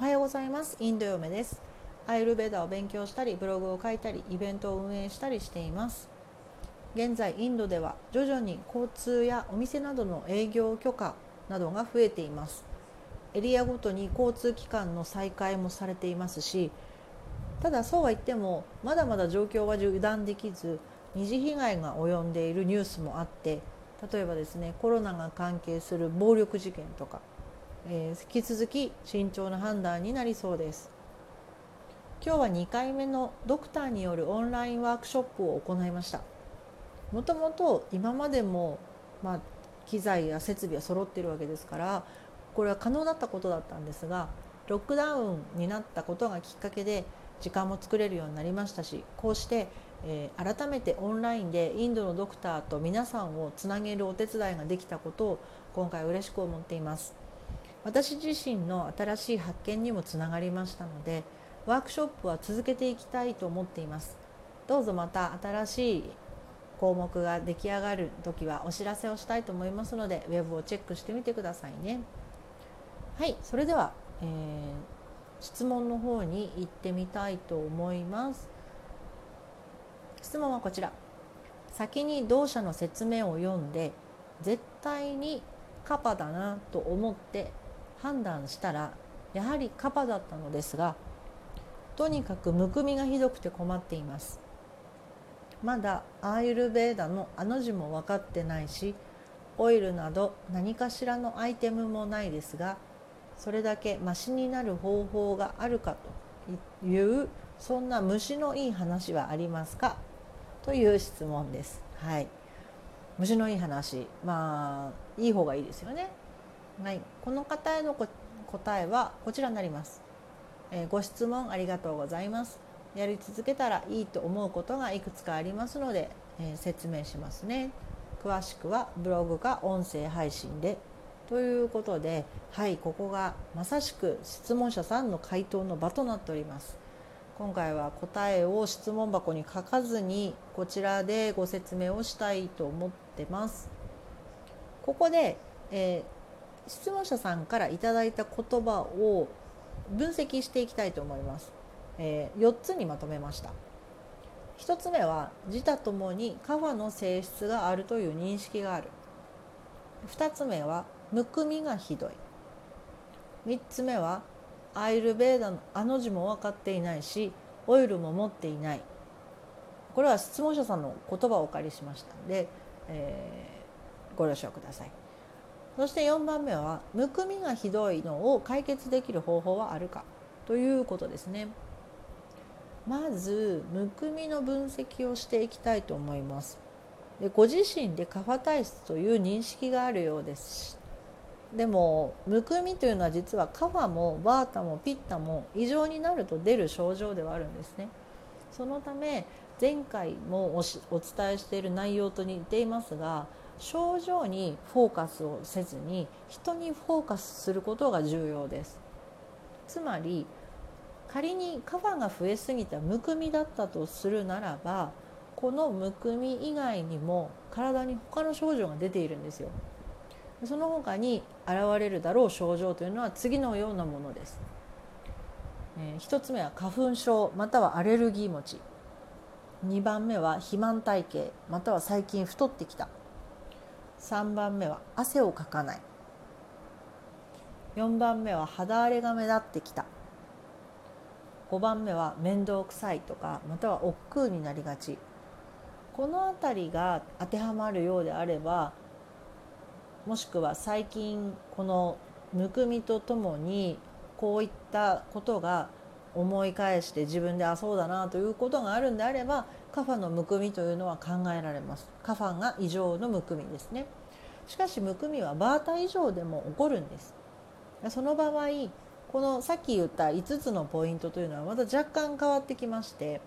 おはようございます。インド嫁です。アイルベーダを勉強したりブログを書いたりイベントを運営したりしています。現在インドでは徐々に交通やお店などの営業許可などが増えています。エリアごとに交通機関の再開もされていますしただそうは言ってもまだまだ状況は油断できず二次被害が及んでいるニュースもあって例えばですねコロナが関係する暴力事件とか、えー、引き続き慎重な判断になりそうです。今日は2回目のドクターによるオンラインワークショップを行いました。もともと今までも、まあ、機材や設備は揃っているわけですからこれは可能だったことだったんですがロックダウンになったことがきっかけで時間も作れるようになりましたしこうしてえー、改めてオンラインでインドのドクターと皆さんをつなげるお手伝いができたことを今回嬉しく思っています。私自身の新しい発見にもつながりましたのでワークショップは続けていきたいと思っています。どうぞまた新しい項目が出来上がる時はお知らせをしたいと思いますのでウェブをチェックしてみてくださいね。はいそれでは、えー、質問の方に行ってみたいと思います。質問はこちら。先に同社の説明を読んで絶対にカパだなと思って判断したらやはりカパだったのですがとにかくむくみがひどくて困っていますまだアーユルベーダのあの字も分かってないしオイルなど何かしらのアイテムもないですがそれだけマシになる方法があるかというそんな虫のいい話はありますか？という質問です。はい、虫のいい話まあいい方がいいですよね。はい、この方への答えはこちらになります、えー、ご質問ありがとうございます。やり続けたらいいと思うことがいくつかありますので、えー、説明しますね。詳しくはブログか音声配信でということではいここがまさしく質問者さんの回答の場となっております。今回は答えを質問箱に書かずにこちらでご説明をしたいと思ってます。ここで、えー、質問者さんからいただいた言葉を分析していきたいと思います。えー、4つにまとめました。1つ目は自他ともにカファの性質があるという認識がある。2つ目はむくみがひどい。3つ目はアイルベーダのあの字も分かっていないしオイルも持っていないこれは質問者さんの言葉をお借りしましたので、えー、ご了承くださいそして4番目はむくみがひどいのを解決できる方法はあるか？ということですね。まずむくみの分析をしていきたいと思います。でご自身でカファ体質という認識があるようですでもむくみというのは実はカファもバータもピッタも異常になると出る症状ではあるんですね。そのため前回もお伝えしている内容と似ていますが症状にフォーカスをせずに人にフォーカスすることが重要です。つまり仮にカファが増えすぎたむくみだったとするならばこのむくみ以外にも体に他の症状が出ているんですよ。その他に現れるだろう症状というのは次のようなものです、えー、1つ目は花粉症またはアレルギー持ち。2番目は肥満体型または最近太ってきた。3番目は汗をかかない。4番目は肌荒れが目立ってきた。5番目は面倒くさいとかまたは億劫になりがち。この辺りが当てはまるようであればもしくは最近このむくみとともにこういったことが思い返して自分であそうだなということがあるんであればカファのむくみというのは考えられます。カファが異常のむくみですね。しかしむくみはバータ以上でも起こるんです。その場合このさっき言った5つのポイントというのはまた若干変わってきまして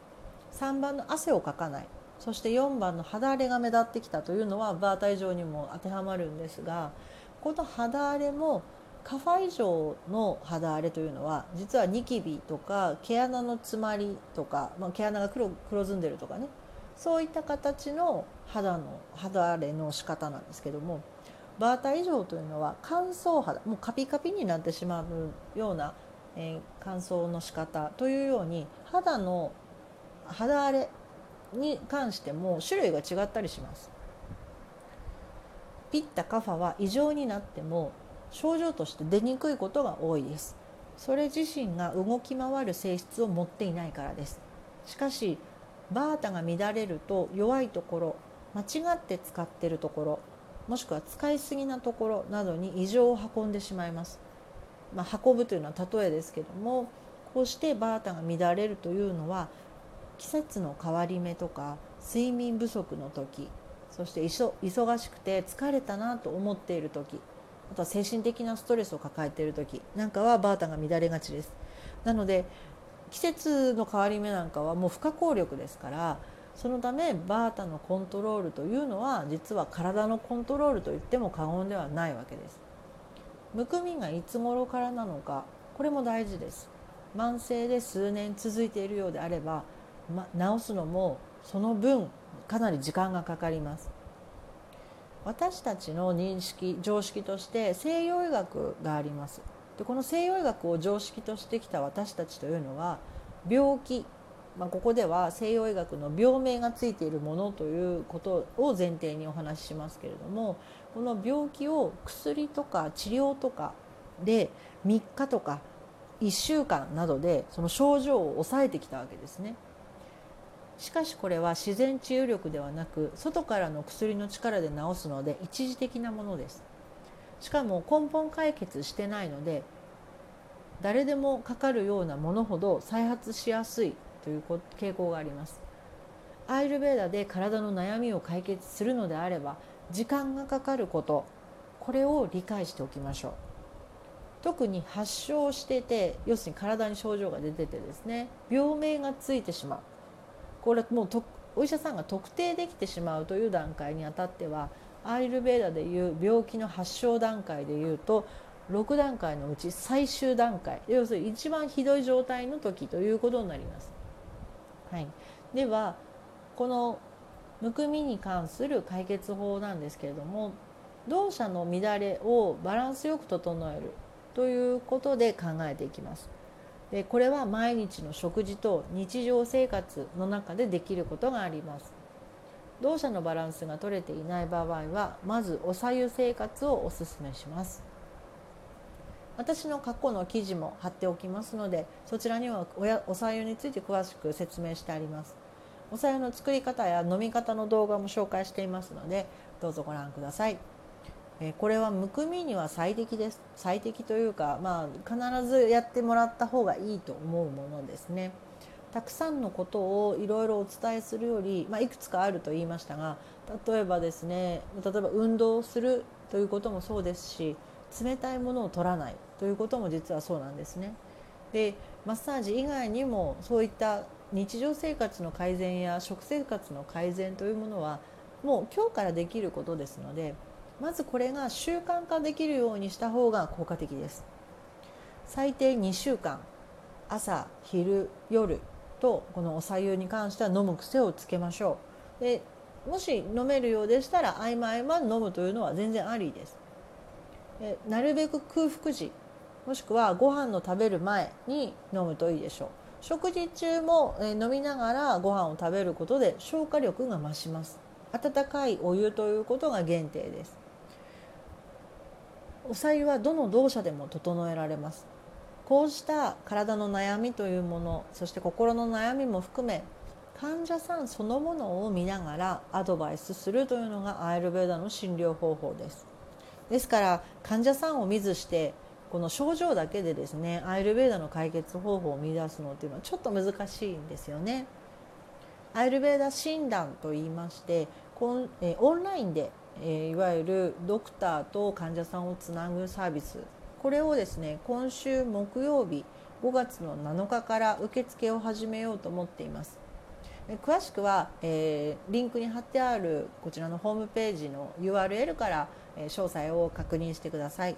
3番の汗をかかない。そして4番の肌荒れが目立ってきたというのはバータ以上にも当てはまるんですがこの肌荒れもカファ以上の肌荒れというのは実はニキビとか毛穴の詰まりとか、まあ、毛穴が黒黒ずんでるとかね。そういった形の肌の肌荒れの仕方なんですけどもバータ以上というのは乾燥肌もうカピカピになってしまうようなえー、乾燥の仕方というように肌の肌荒れに関しても種類が違ったりします。ピッタカファは異常になっても症状として出にくいことが多いです。それ自身が動き回る性質を持っていないからです。しかしバータが乱れると弱いところ間違って使ってるところもしくは使いすぎなところなどに異常を運んでしまいます、まあ、運ぶというのは例えですけどもこうしてバータが乱れるというのは季節の変わり目とか睡眠不足の時そして忙しくて疲れたなと思っている時あとは精神的なストレスを抱えている時なんかはバータが乱れがちです。なので季節の変わり目なんかはもう不可抗力ですからそのためバータのコントロールというのは実は体のコントロールといっても過言ではないわけです。むくみがいつ頃からなのかこれも大事です。慢性で数年続いているようであれば、ま、治すのもその分かなり時間がかかります。私たちの認識常識として西洋医学があります。でこの西洋医学を常識としてきた私たちというのは病気まあ、ここでは西洋医学の病名がついているものということを前提にお話ししますけれどもこの病気を薬とか治療とかで3日とか1週間などでその症状を抑えてきたわけですね。しかしこれは自然治癒力ではなく外からの薬の力で治すので一時的なものですしかも根本解決してないので誰でもかかるようなものほど再発しやすいという傾向があります。アイルベーダで体の悩みを解決するのであれば時間がかかることこれを理解しておきましょう。特に発症してて要するに体に症状が出ててですね病名がついてしまう。これもうお医者さんが特定できてしまうという段階にあたってはアイルベーダでいう病気の発症段階でいうと6段階のうち最終段階要するに一番ひどい状態の時ということになりますはい、ではこのむくみに関する解決法なんですけれども動作の乱れをバランスよく整えるということで考えていきます。でこれは毎日の食事と日常生活の中でできることがあります。動作のバランスが取れていない場合はまずおさゆ生活をおすすめします。私の過去の記事も貼っておきますのでそちらにはおやおさゆについて詳しく説明してあります。おさゆの作り方や飲み方の動画も紹介していますのでどうぞご覧ください。これはむくみには最適です。最適というか、まあ、必ずやってもらった方がいいと思うものですね。たくさんのことをいろいろお伝えするより、まあ、いくつかあると言いましたが例えばですね例えば運動するということもそうですし冷たいものを取らないということも実はそうなんですね。でマッサージ以外にもそういった日常生活の改善や食生活の改善というものはもう今日からできることですのでまずこれが習慣化できるようにした方が効果的です。最低2週間。朝昼夜。とこのお茶湯に関しては飲む癖をつけましょう。でもし飲めるようでしたら合間合間飲むというのは全然ありです。なるべく空腹時もしくはご飯の食べる前に飲むといいでしょう。食事中も飲みながらご飯を食べることで消化力が増します。温かいお湯ということが限定です。お白湯はどの動作でも整えられます。こうした体の悩みというものそして心の悩みも含め患者さんそのものを見ながらアドバイスするというのがアイルベーダの診療方法ですですから患者さんを見ずしてこの症状だけでですねアイルベーダの解決方法を見出すのっていうのはちょっと難しいんですよね。アイルベーダ診断といいましてこんえオンラインで、えいわゆるドクターと患者さんをつなぐサービスこれをですね今週木曜日5月の7日から受付を始めようと思っています。詳しくは、えー、リンクに貼ってあるこちらのホームページの URL からえ詳細を確認してください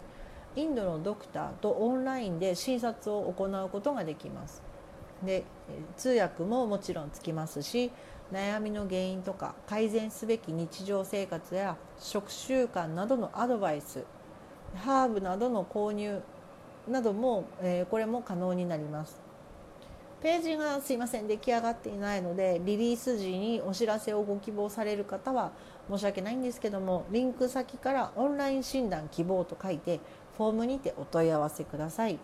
インドのドクターとオンラインで診察を行うことができますで通訳ももちろんつきますし悩みの原因とか改善すべき日常生活や食習慣などのアドバイスハーブなどの購入なども、え、これも可能になりますページがすいません出来上がっていないのでリリース時にお知らせをご希望される方は申し訳ないんですけどもリンク先からオンライン診断希望と書いてフォームにてお問い合わせください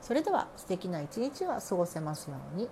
それでは素敵な一日は過ごせますように。